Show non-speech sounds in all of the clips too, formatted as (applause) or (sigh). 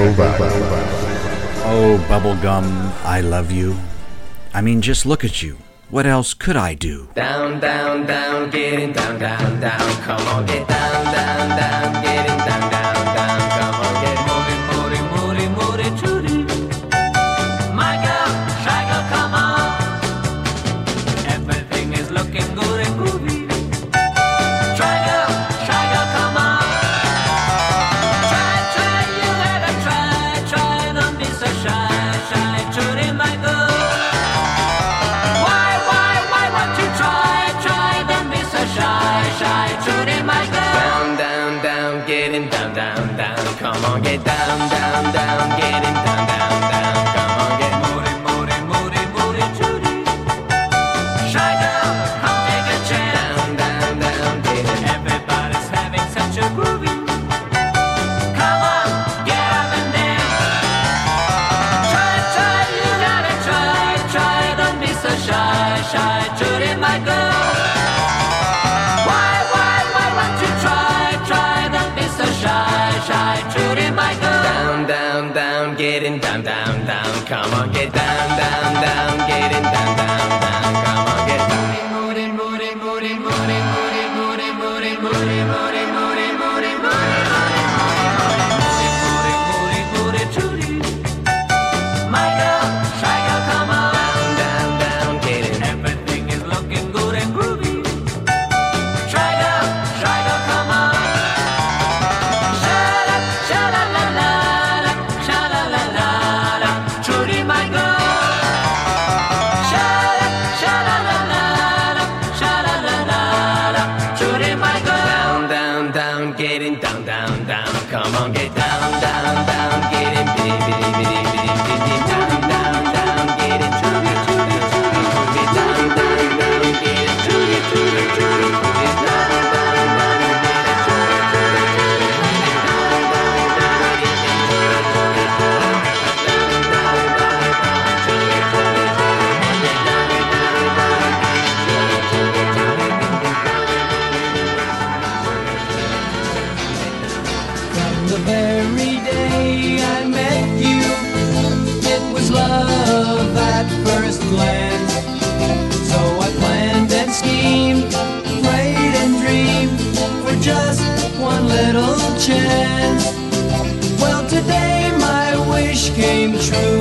Disco Vibe. Oh, Bubblegum, I love you. I mean, just look at you. What else could I do? Down, down, down, getting down, down, down. Come on, get down, down, down, get came true.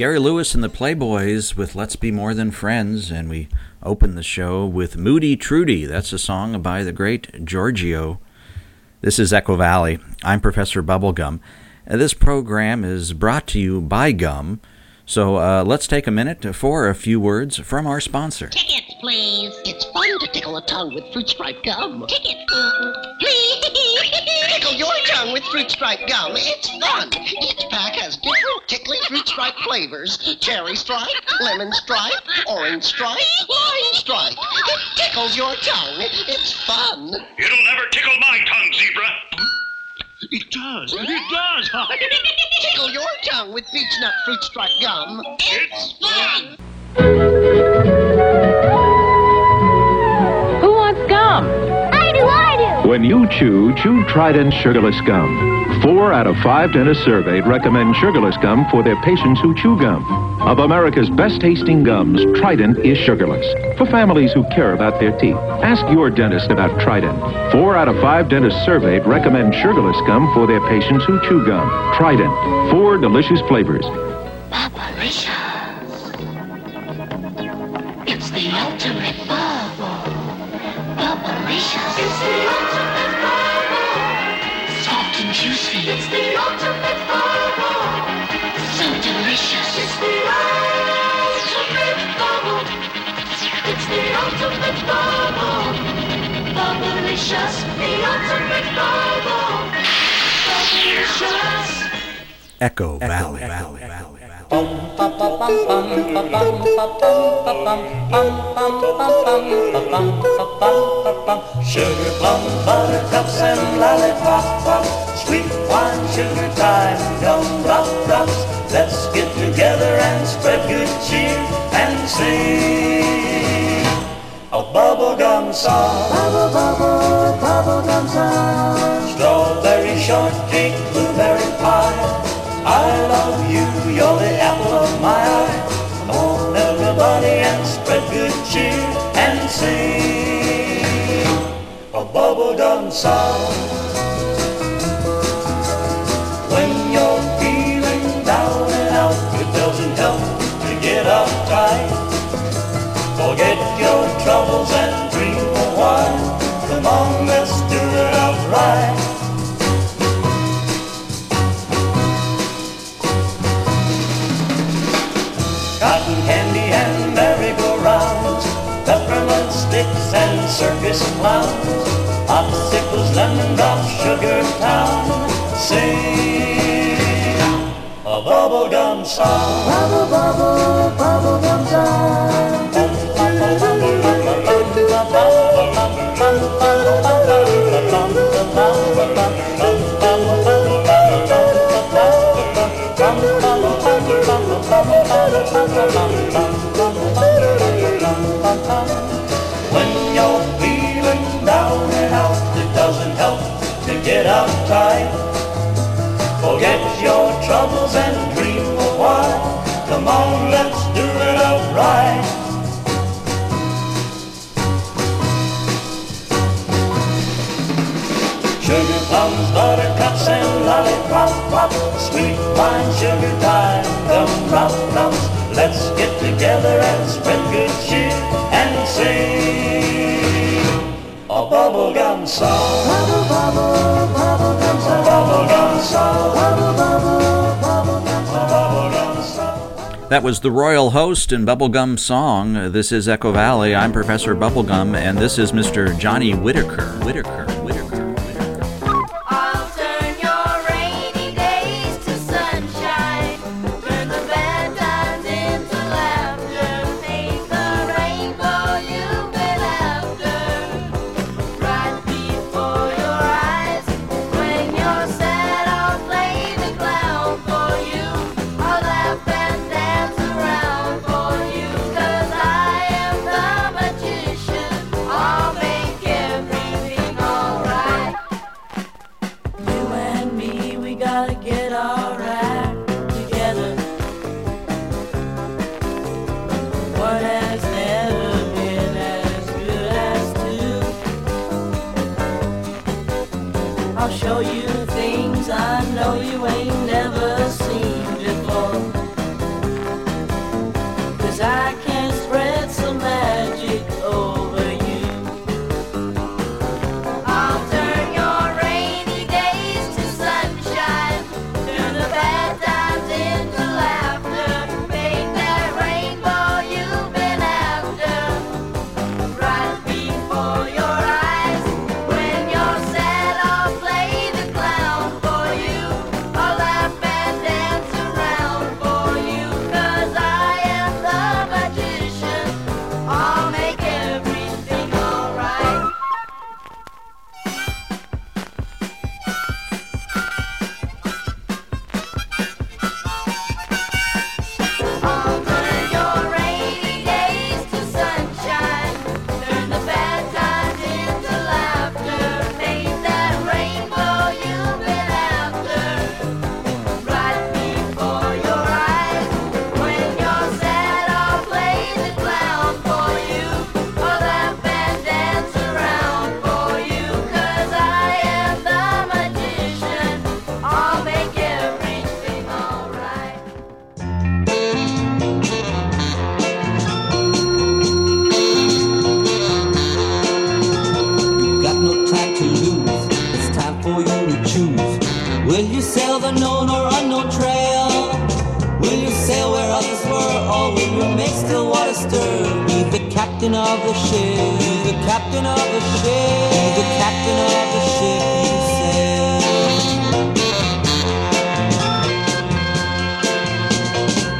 Gary Lewis and the Playboys with Let's Be More Than Friends, and we open the show with Moody Trudy. That's a song by the great Giorgio. This is Echo Valley. I'm Professor Bubblegum. And this program is brought to you by Gum. So uh, let's take a minute for a few words from our sponsor. Tickets, please. It's fun to tickle a tongue with fruit stripe gum. Tickets, please. Tickle your tongue with fruit stripe gum. It's fun. Each pack has different tickling fruit stripe flavors: cherry stripe, lemon stripe, orange stripe, lime stripe. It tickles your tongue. It's fun. It'll never tickle my tongue, zebra. It does. It does. Tickle your tongue with beech nut fruit stripe gum. It's fun. Who When you chew, chew Trident Sugarless Gum. Four out of five dentists surveyed recommend sugarless gum for their patients who chew gum. Of America's best tasting gums, Trident is sugarless. For families who care about their teeth, ask your dentist about Trident. Four out of five dentists surveyed recommend sugarless gum for their patients who chew gum. Trident. Four delicious flavors. It's Bubblicious. The ultimate bubble. Bubblicious. Echo Valley. Valley. Valley. Sugar plum buttercups and lollipop pop, sweet wine, sugar time, gum drop drops. Let's get together and spread good cheer and sing a bubblegum song. Bubble, bubble, bubblegum song. Strawberry shortcake, blueberry pie. I love you, you're the apple of my eye. Come on, everybody, and spread good cheer and sing a bubblegum song. When you're feeling down and out, it doesn't help to get uptight. Forget your troubles and dream a while. Come on, Cotton candy and merry-go-rounds, peppermint sticks and circus clowns, popsicles, lemon drops, sugar town. Sing a bubblegum song. Bubble, bubble, bubblegum song. Get uptight. Forget your troubles and dream a while. Come on, let's do it upright. Sugar plums, buttercups, and lollipop pop. Sweet wine, sugar time, gum drop drops. Let's get together and spread good cheer and sing a bubblegum song. Bubble, bubble, bubblegum song. Bubblegum song. Bubble, bubble, bubblegum song. That was the Royal Host and Bubblegum Song. This is Echo Valley. I'm Professor Bubblegum, and this is Mr. Johnny. Whitaker. Whitaker. Captain of the ship. The captain of the ship you sail.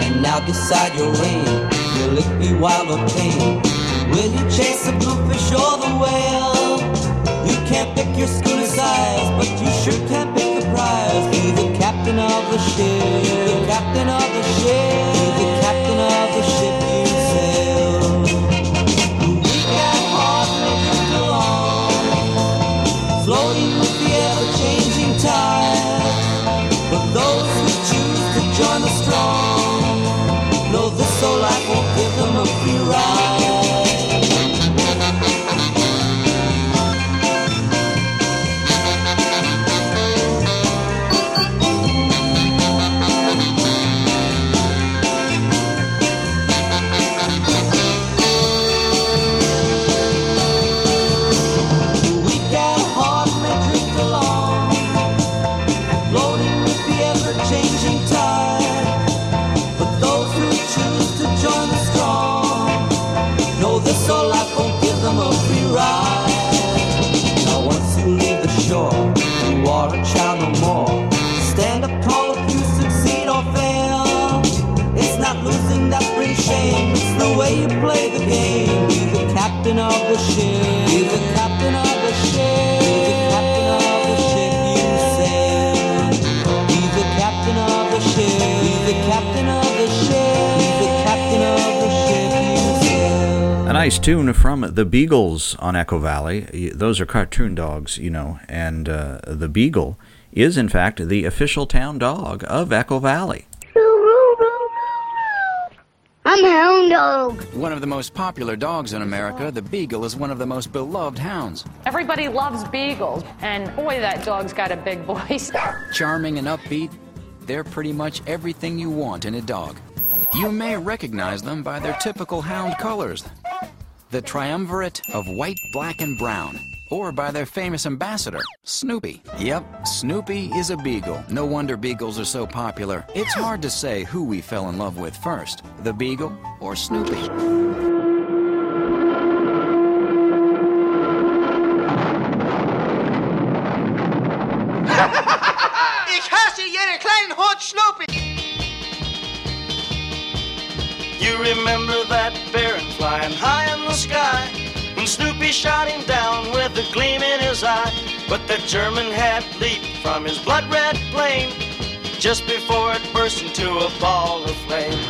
And now decide your aim. Will it be wild or tame? Will you chase the bluefish or the whale? You can't pick your schooner size, but you sure can pick the prize. Be the captain of the ship. The captain of the ship. The captain of the ship give them a tune from the Beagles on Echo Valley. Those are cartoon dogs, you know, and uh, the Beagle is, in fact, the official town dog of Echo Valley. I'm a hound dog. One of the most popular dogs in America, the Beagle is one of the most beloved hounds. Everybody loves beagles, and boy, that dog's got a big voice. (laughs) Charming and upbeat, they're pretty much everything you want in a dog. You may recognize them by their typical hound colors the triumvirate of white, black, and brown, or by their famous ambassador, Snoopy. Yep, Snoopy is a beagle. No wonder beagles are so popular. It's hard to say who we fell in love with first, the beagle or Snoopy. But the German had leaped from his blood red plane just before it burst into a ball of flame.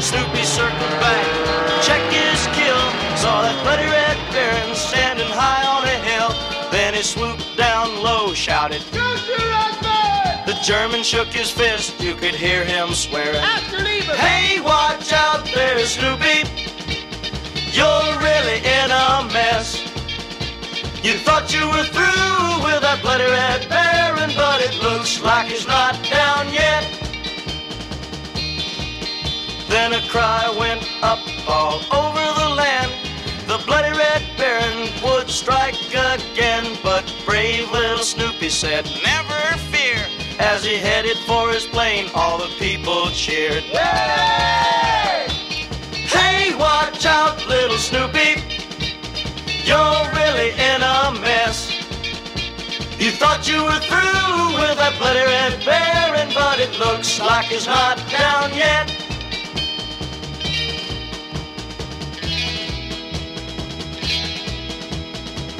Snoopy circled back, checked his kill, saw that bloody red baron standing high on a hill. Then he swooped down low, shouted, The German shook his fist, you could hear him swearing. Hey, watch out there, Snoopy. You're really in a mess. You thought you were through with that bloody red baron, but it looks like he's not down yet. Then a cry went up all over the land. The bloody red baron would strike again, but brave little Snoopy said, Never fear. As he headed for his plane, all the people cheered. Hey, watch out, little Snoopy. You're really in a mess. You thought you were through with that bloody red baron, but it looks like he's not down yet.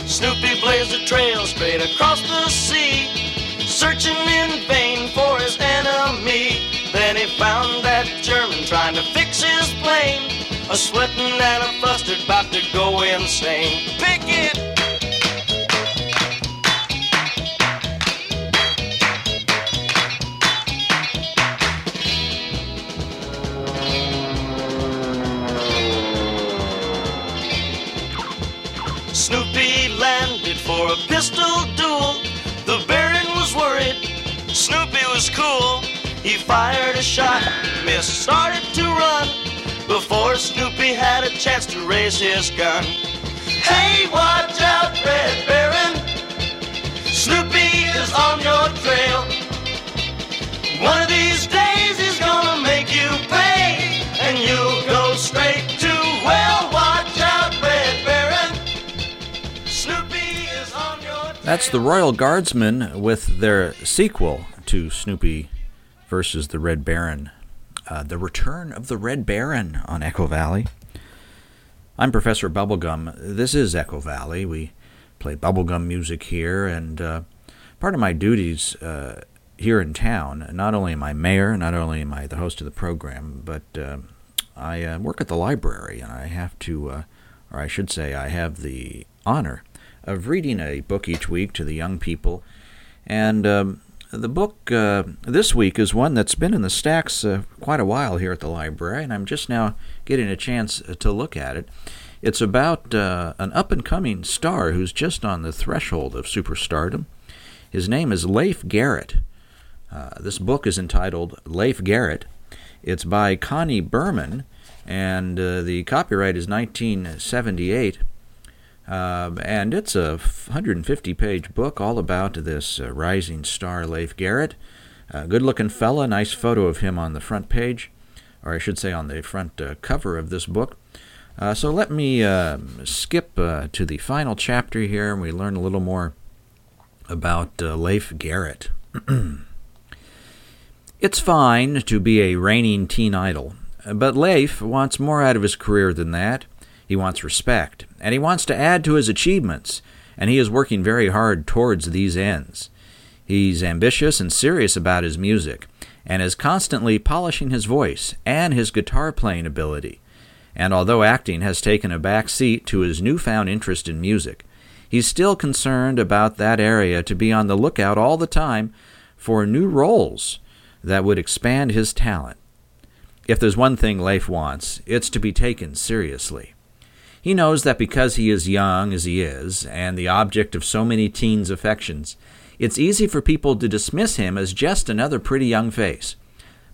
Snoopy blazed a trail straight across the sea, searching in vain for his enemy. Then he found that German trying to fix his plane, a sweating and a flustered, about to go insane. Pick it! For a pistol duel. The Baron was worried. Snoopy was cool. He fired a shot, missed, started to run. Before Snoopy had a chance to raise his gun. Hey, watch out, Red Baron. Snoopy is on your trail. That's the Royal Guardsmen with their sequel to Snoopy versus the Red Baron. Uh, the Return of the Red Baron on Echo Valley. I'm Professor Bubblegum. This is Echo Valley. We play bubblegum music here, and uh, part of my duties uh, here in town, not only am I mayor, not only am I the host of the program, but uh, I uh, work at the library, and I have to, uh, or I should say, I have the honor of reading a book each week to the young people. And um, the book uh, this week is one that's been in the stacks uh, quite a while here at the library, and I'm just now getting a chance to look at it. It's about uh, an up and coming star who's just on the threshold of superstardom. His name is Leif Garrett. Uh, this book is entitled Leif Garrett. It's by Connie Berman, and uh, the copyright is 1978. Uh, and it's a 150 page book all about this uh, rising star, Leif Garrett. A good looking fella, nice photo of him on the front page, or I should say on the front uh, cover of this book. Uh, so let me um, skip uh, to the final chapter here and we learn a little more about uh, Leif Garrett. (clears throat) it's fine to be a reigning teen idol, but Leif wants more out of his career than that. He wants respect, and he wants to add to his achievements, and he is working very hard towards these ends. He's ambitious and serious about his music, and is constantly polishing his voice and his guitar playing ability. And although acting has taken a back seat to his newfound interest in music, he's still concerned about that area to be on the lookout all the time for new roles that would expand his talent. If there's one thing Leif wants, it's to be taken seriously. He knows that because he is young as he is, and the object of so many teens' affections, it's easy for people to dismiss him as just another pretty young face.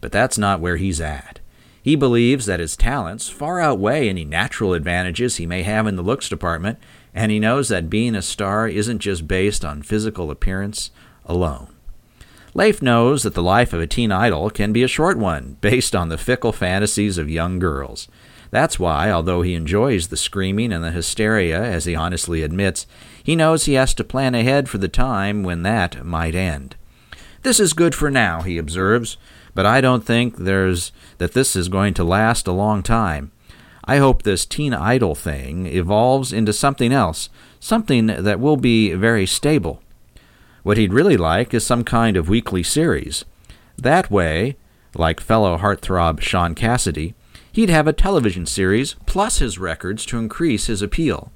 But that's not where he's at. He believes that his talents far outweigh any natural advantages he may have in the looks department, and he knows that being a star isn't just based on physical appearance alone. Leif knows that the life of a teen idol can be a short one, based on the fickle fantasies of young girls. That's why, although he enjoys the screaming and the hysteria, as he honestly admits, he knows he has to plan ahead for the time when that might end. This is good for now, he observes, but I don't think there's that this is going to last a long time. I hope this teen idol thing evolves into something else, something that will be very stable. What he'd really like is some kind of weekly series. That way, like fellow heartthrob Shaun Cassidy, he'd have a television series plus his records to increase his appeal.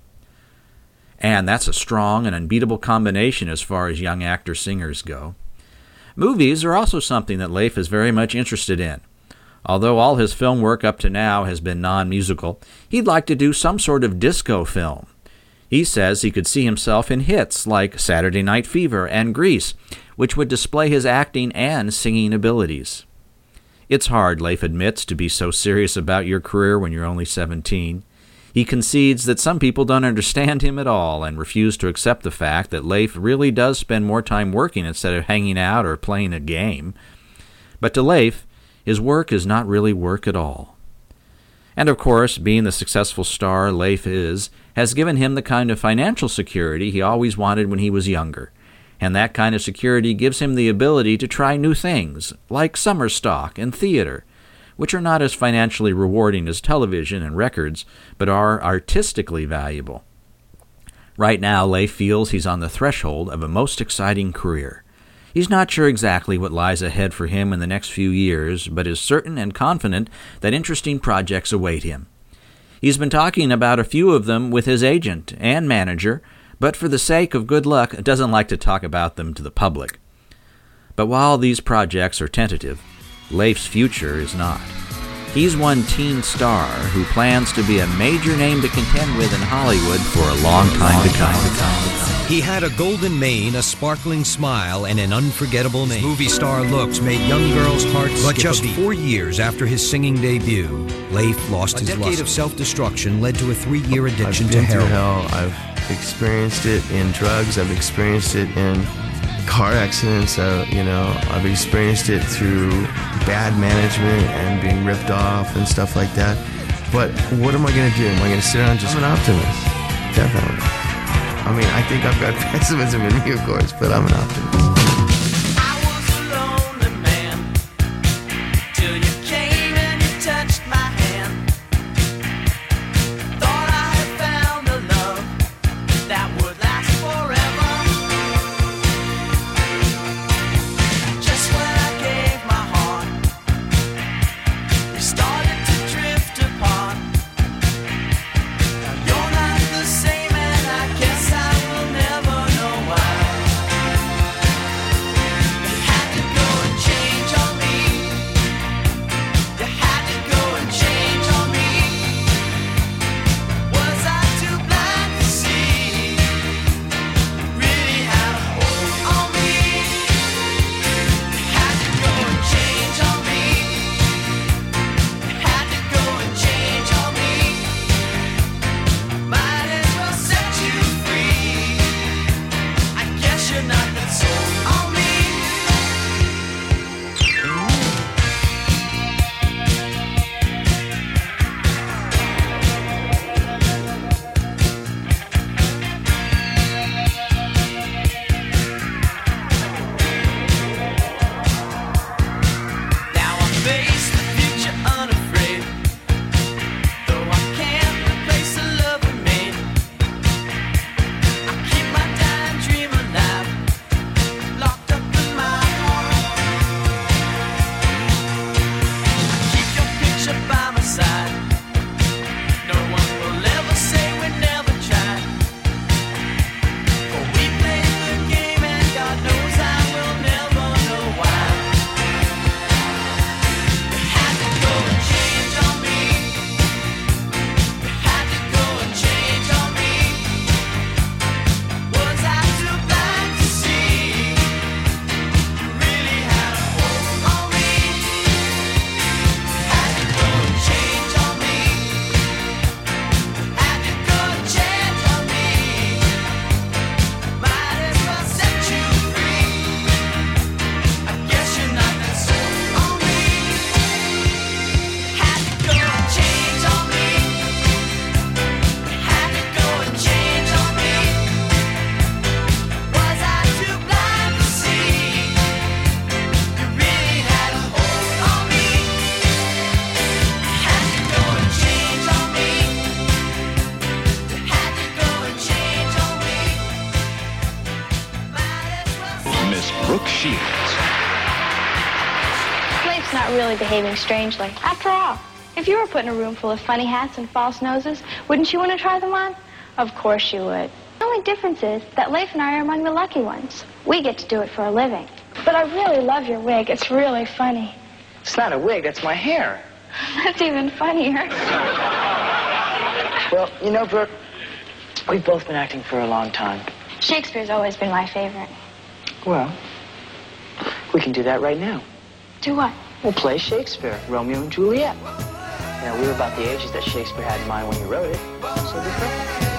And that's a strong and unbeatable combination as far as young actor singers go. Movies are also something that Leif is very much interested in. Although all his film work up to now has been non musical, he'd like to do some sort of disco film. He says he could see himself in hits like Saturday Night Fever and Grease, which would display his acting and singing abilities. It's hard, Leif admits, to be so serious about your career when you're only 17. He concedes that some people don't understand him at all and refuse to accept the fact that Leif really does spend more time working instead of hanging out or playing a game. But to Leif, his work is not really work at all. And of course, being the successful star Leif is, has given him the kind of financial security he always wanted when he was younger. And that kind of security gives him the ability to try new things, like summer stock and theater, which are not as financially rewarding as television and records, but are artistically valuable. Right now, Leif feels he's on the threshold of a most exciting career. He's not sure exactly what lies ahead for him in the next few years, but is certain and confident that interesting projects await him. He's been talking about a few of them with his agent and manager, but for the sake of good luck, doesn't like to talk about them to the public. But while these projects are tentative, Leif's future is not. He's one teen star who plans to be a major name to contend with in Hollywood for a long time to come. He had a golden mane, a sparkling smile, and an unforgettable name. His movie star looks made young girls' hearts But skip a just beat. four years after his singing debut, Leif lost A his decade lust. of self-destruction led to a three-year addiction I've to been through heroin. hell. I've experienced it in drugs. I've experienced it in car accidents, uh, you know, I've experienced it through bad management and being ripped off and stuff like that. But what am I going to do? Am I going to sit around just. I'm an optimist. Definitely. I mean, I think I've got (laughs) pessimism in me, of course, but I'm an optimist. strangely. After all, if you were put in a room full of funny hats and false noses, wouldn't you want to try them on? Of course you would. The only difference is that Leif and I are among the lucky ones. We get to do it for a living. But I really love your wig. It's really funny. It's not a wig, that's my hair. (laughs) that's even funnier. well, you know, Brooke, we've both been acting for a long time. Shakespeare's always been my favorite. Well, we can do that right now. Do what? We'll play Shakespeare, Romeo and Juliet. You know, we were about the ages that Shakespeare had in mind when he wrote it. So be perfect.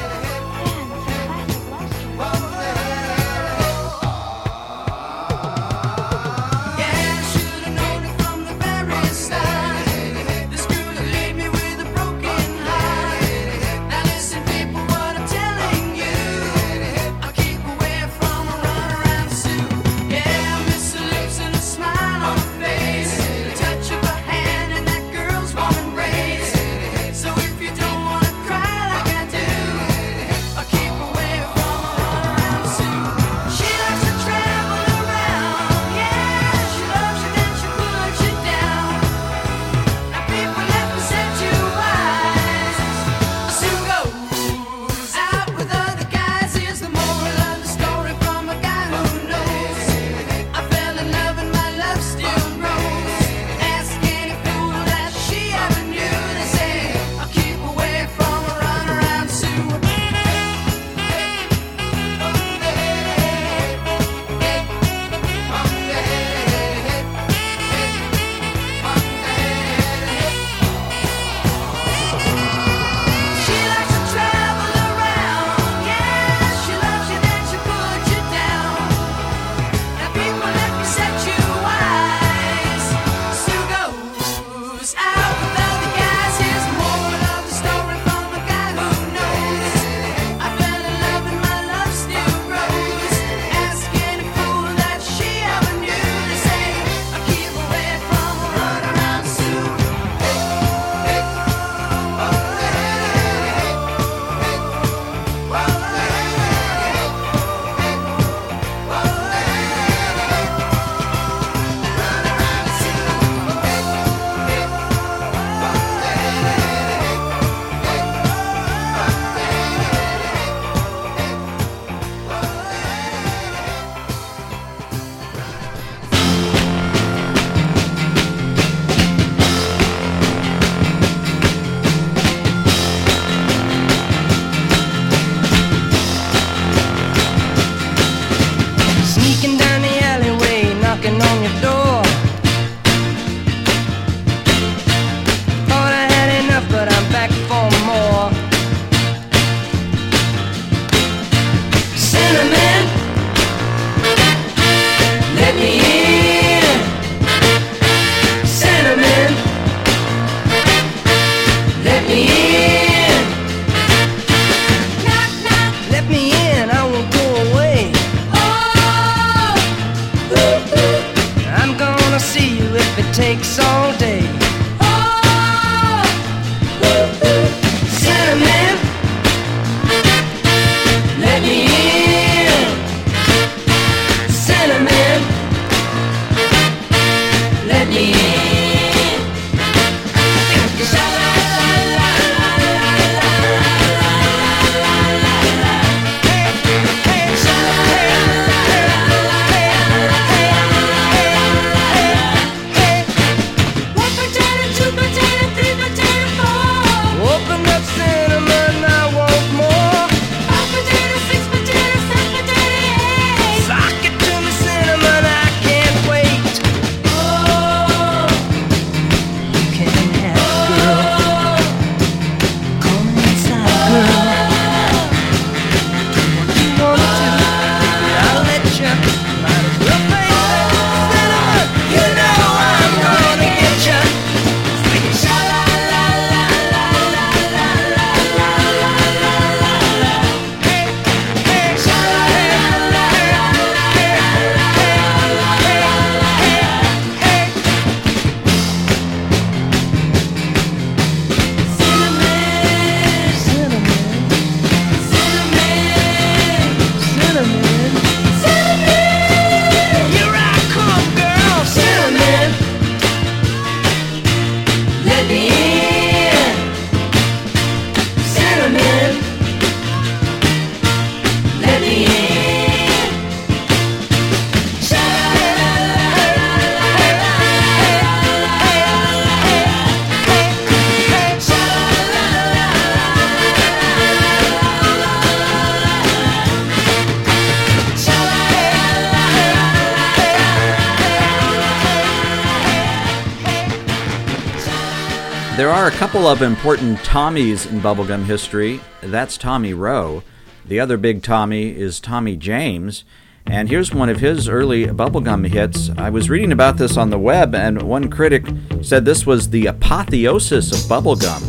Couple of important Tommies in bubblegum history. That's Tommy Roe. The other big Tommy is Tommy James. And here's one of his early bubblegum hits. I was reading about this on the web, and one critic said this was the apotheosis of bubblegum.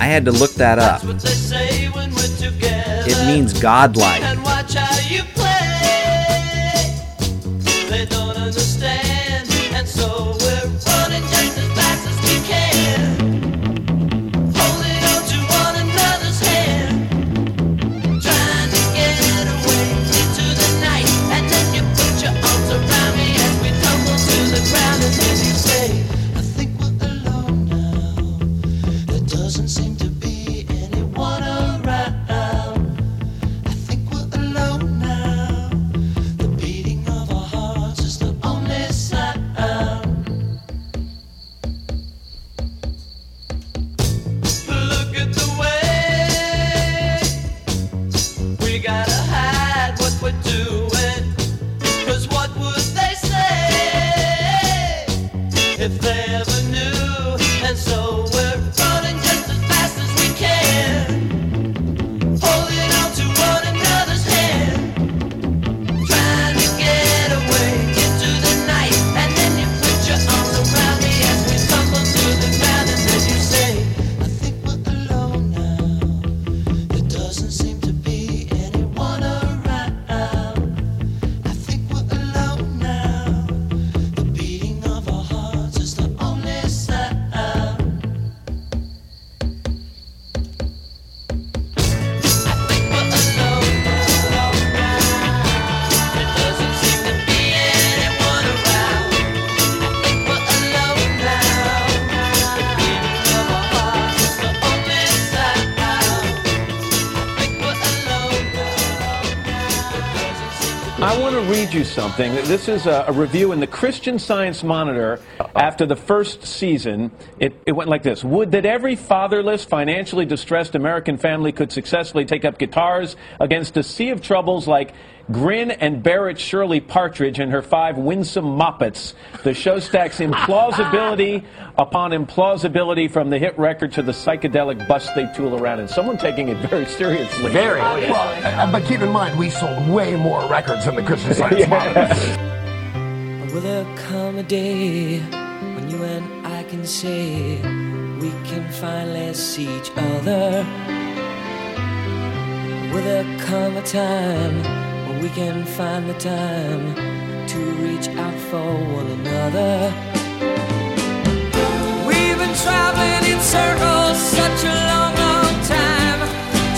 I had to look that up. What they say when we're together. It means godlike. Doesn't seem to be something. This is a, a review in the Christian Science Monitor after the first season. It, it went like this Would that every fatherless, financially distressed American family could successfully take up guitars against a sea of troubles like Grin and Barrett Shirley Partridge and her five winsome moppets. The show stacks implausibility (laughs) upon implausibility from the hit record to the psychedelic bust they tool around. in. someone taking it very seriously. Very. Well, uh, but keep in mind, we sold way more records than the Christian Science Monitor. Will there come a day you and I can say we can finally see each other? Will there come a time when we can find the time to reach out for one another? We've been traveling in circles such a long, long time,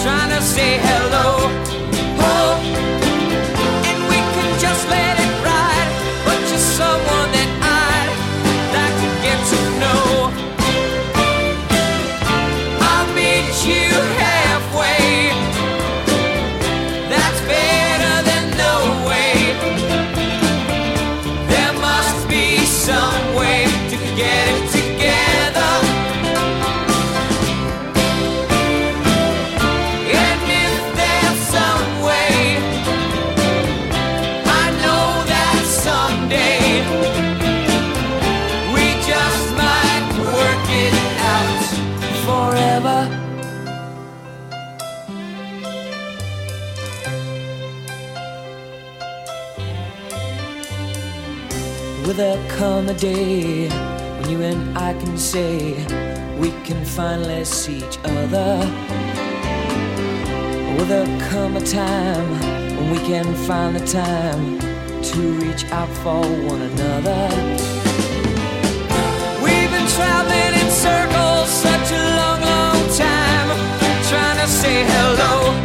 trying to say hello. Will there come a day when you and I can say we can finally see each other? Will there come a time when we can find the time to reach out for one another? We've been traveling in circles such a long, long time, trying to say hello.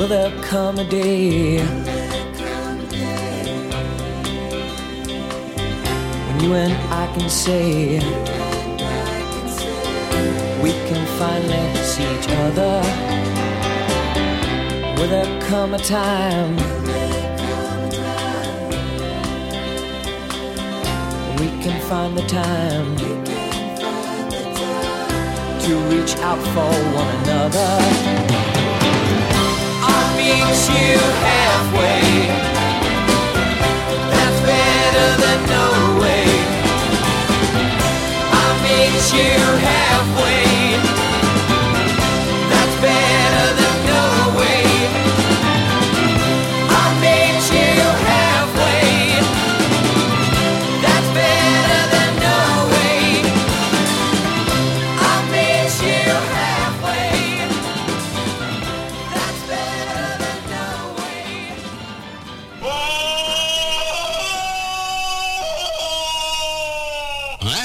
Will there come a day when you and I can say we can finally see each other? Will there come a time when we can find the time to reach out for one another? meets you halfway. That's better than no way. I meet you halfway.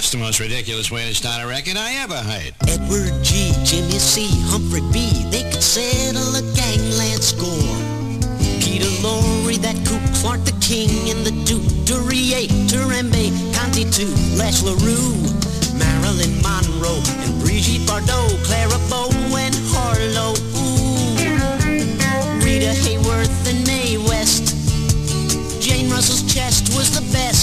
That's the most ridiculous way to start a record I ever heard. Edward G, Jimmy C, Humphrey B, they could settle a gangland score. Peter Lorre, that Coop Clark, the King, and the Duke, Duryea, Turambe, Conti 2, Lash LaRue, Marilyn Monroe, and Brigitte Bardot, Clara Bow, and Harlow. Rita Hayworth and Mae West. Jane Russell's chest was the best.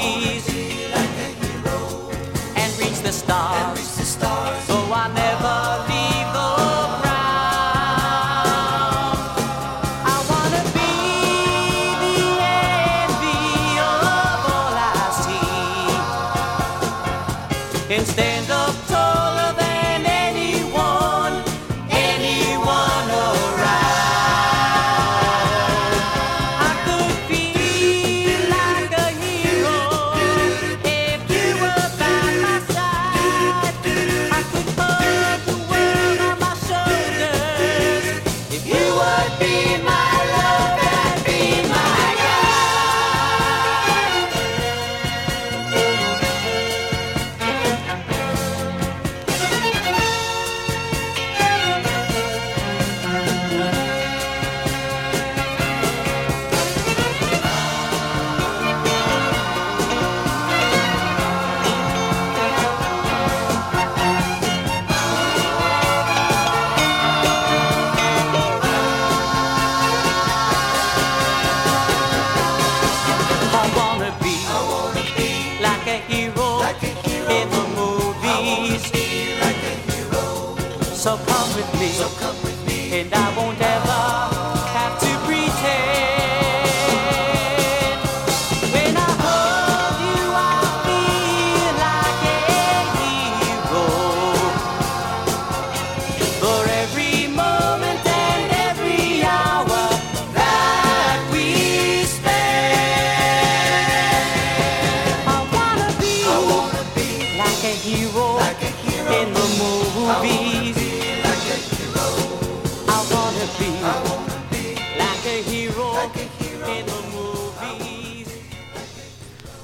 please.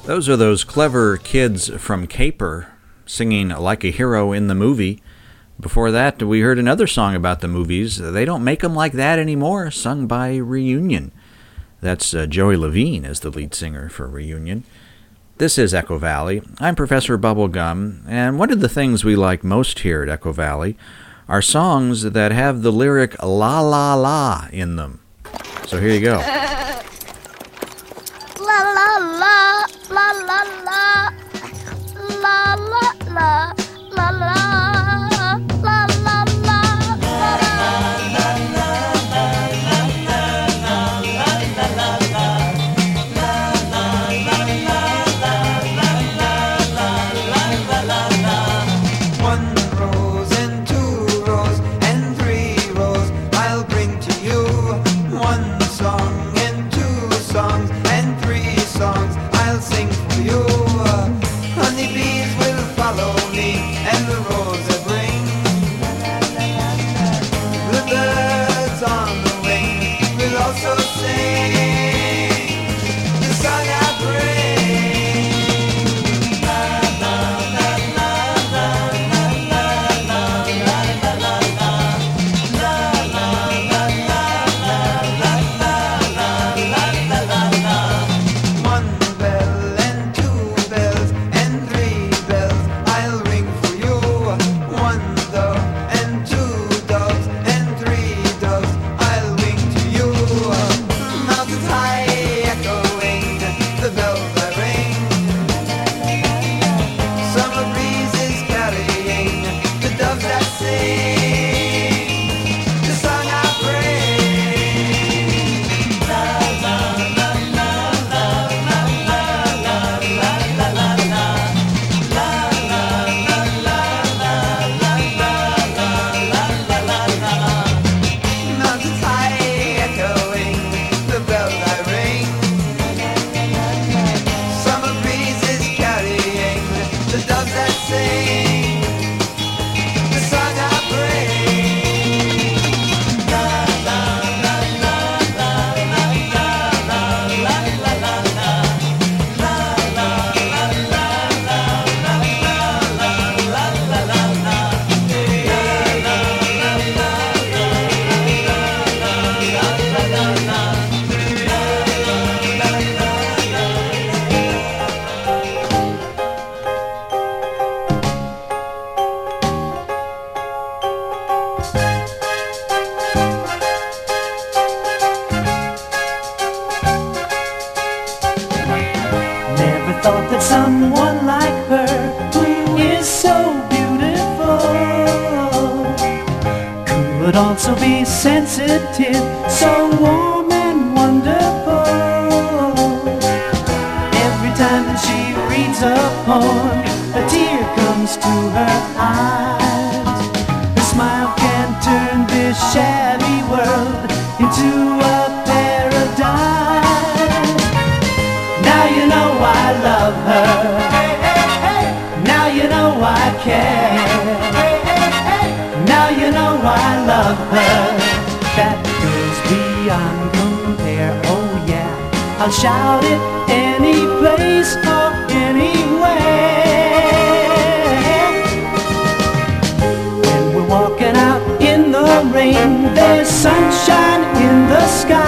Those are those clever kids from C.A.P.E.R. singing Like a Hero in the Movie. Before that, we heard another song about the movies. They don't make them like that anymore, sung by Reunion. That's uh, Joey Levine as the lead singer for Reunion. This is Echo Valley. I'm Professor Bubblegum, and one of the things we like most here at Echo Valley are songs that have the lyric la la la in them. So here you go. (laughs) la la la. 啦啦啦啦啦啦啦啦。Care. Now you know I love her. That girl's beyond compare. Oh yeah, I'll shout it any place or anywhere. When we're walking out in the rain, there's sunshine in the sky.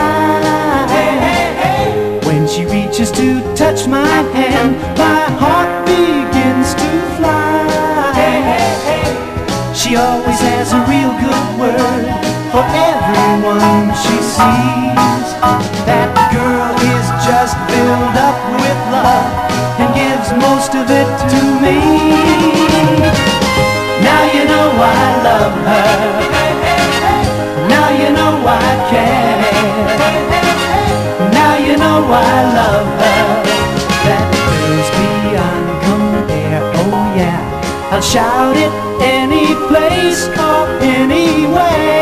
Sees. That girl is just filled up with love and gives most of it to me. Now you know I love her. Now you know I care. Now you know I love her. That girl's beyond compare. Oh yeah, I'll shout it any place or anywhere.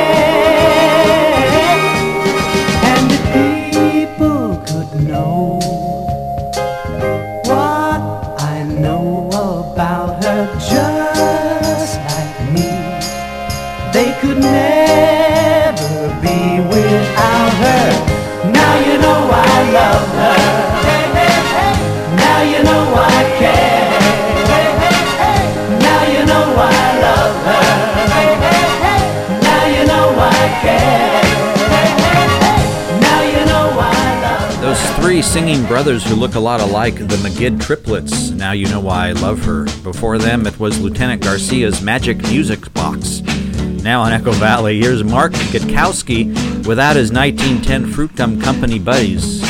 Three singing brothers who look a lot alike, the Magid triplets. Now you know why I love her. Before them, it was Lieutenant Garcia's Magic Music Box. Now on Echo Valley, here's Mark Gutkowski without his 1910 Fruit Gum Company buddies.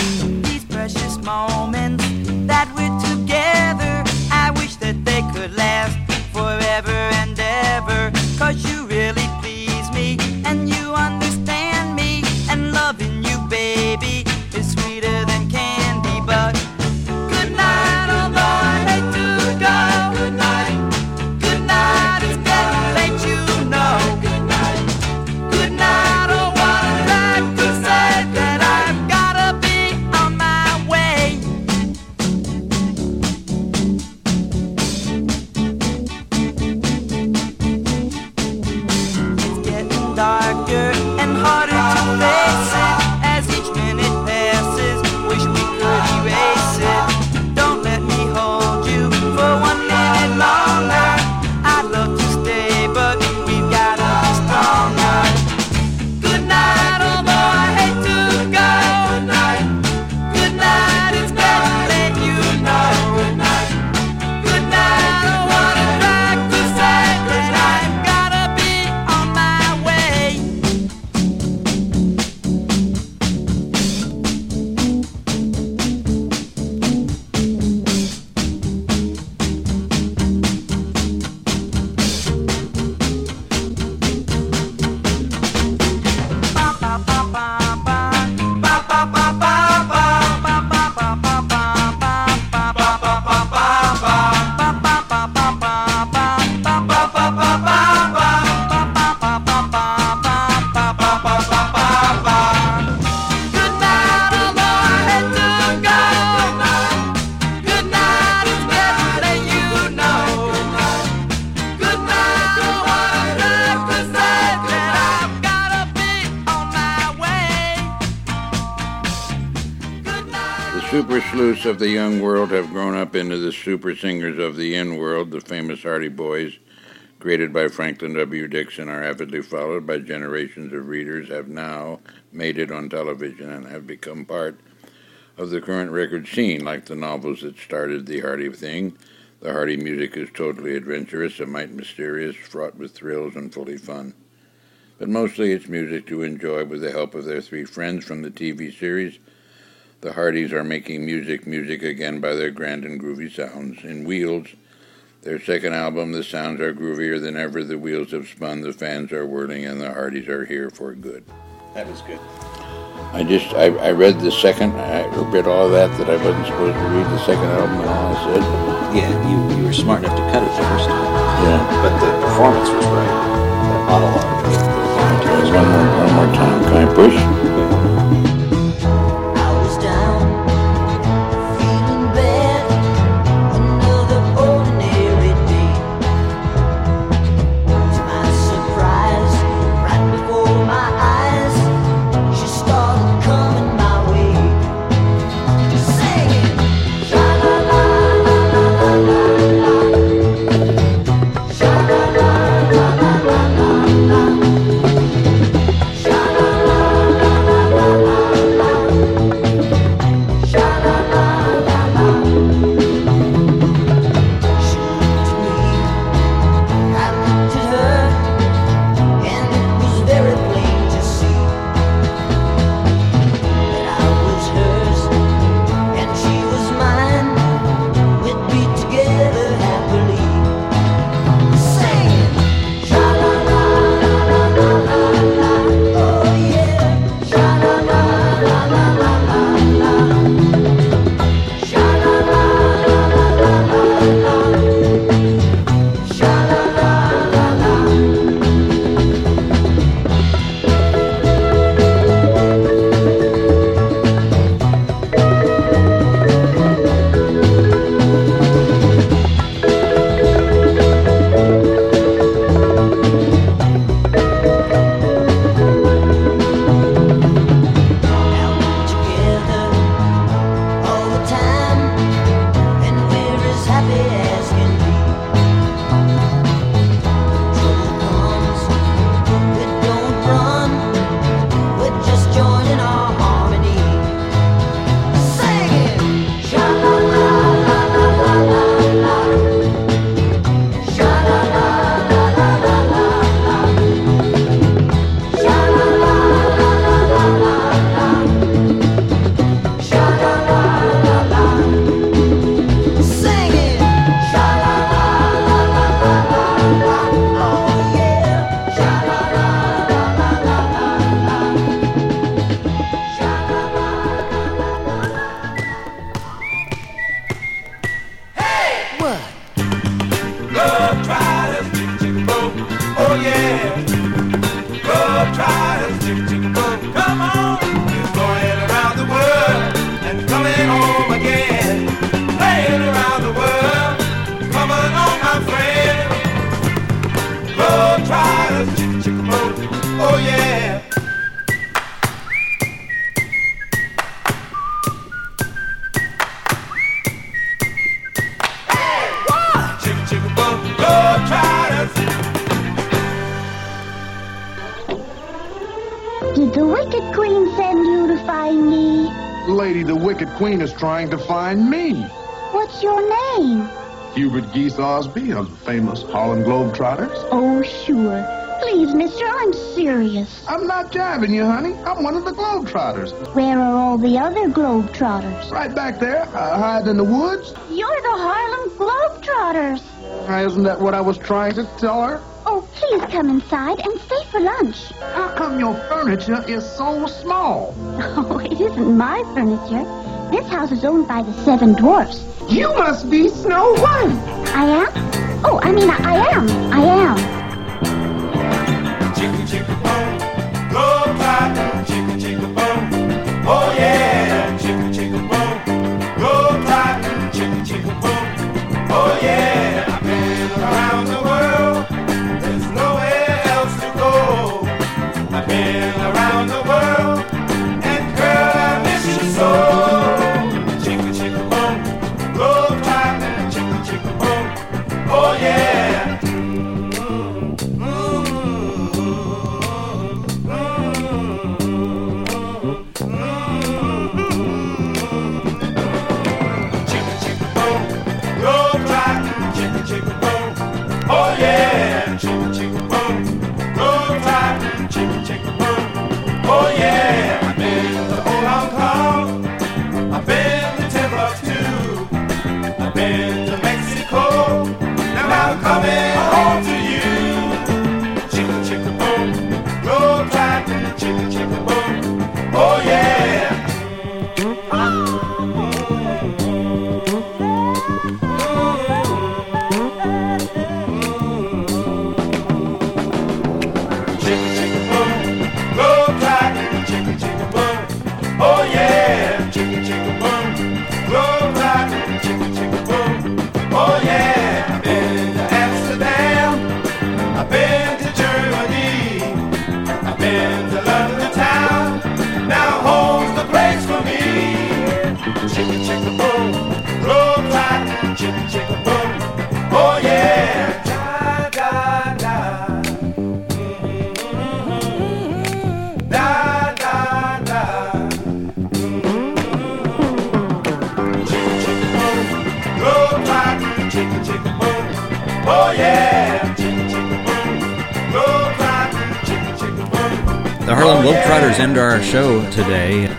Of the young world have grown up into the super singers of the in world. The famous Hardy Boys, created by Franklin W. Dixon, are avidly followed by generations of readers, have now made it on television, and have become part of the current record scene, like the novels that started the Hardy thing. The Hardy music is totally adventurous, a mite mysterious, fraught with thrills, and fully fun. But mostly it's music to enjoy with the help of their three friends from the TV series. The Hardys are making music music again by their grand and groovy sounds. In Wheels, their second album, the sounds are groovier than ever. The wheels have spun, the fans are whirling, and the Hardys are here for good. That was good. I just I, I read the second. I read all of that that I wasn't supposed to read the second album, and all I said. Yeah, you, you were smart enough to cut it the first time. Yeah. But the performance was right. That monologue. One more, one more time. Can I push? work. Queen is trying to find me. What's your name? Hubert Geese Ausbie of the famous Harlem Globetrotters. Oh, sure. Please, mister, I'm serious. I'm not jiving you, honey. I'm one of the Globetrotters. Where are all the other Globetrotters? Right back there, uh, hiding in the woods. You're the Harlem Globetrotters. Uh, Isn't that what I was trying to tell her? Oh, please come inside and stay for lunch. How come your furniture is so small? (laughs) Oh, it isn't my furniture. This house is owned by the Seven Dwarfs. You must be Snow White. I am? Oh, I mean, I, I am. I am.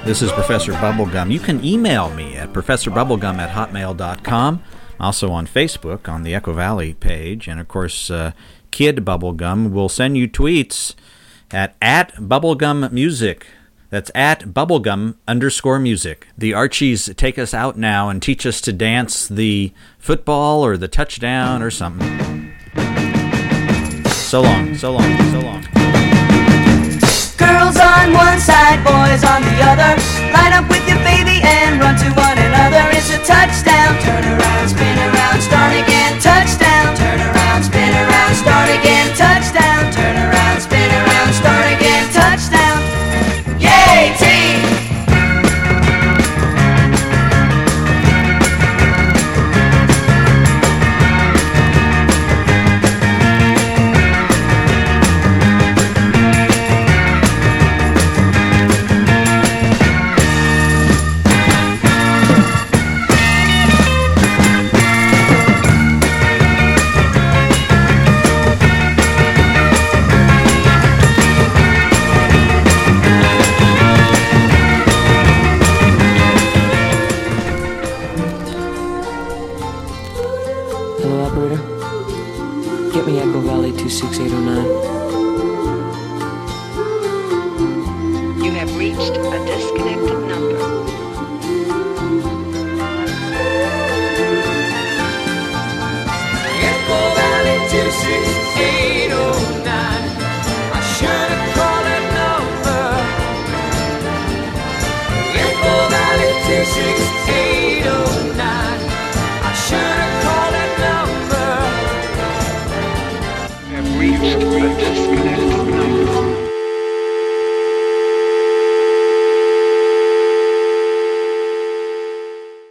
This is Professor Bubblegum. You can email me at professorbubblegum at hotmail.com. Also on Facebook on the Echo Valley page. And of course, uh, Kid Bubblegum will send you tweets at, at Bubblegum Music. That's at Bubblegum underscore music. The Archies take us out now and teach us to dance the football or the touchdown or something. So long, so long, so long. Girls on one side, boys on the other. Line up with your baby and run to one another. It's a touchdown. Turn around, spin around, start again. Touchdown. Turn around, spin around, start again.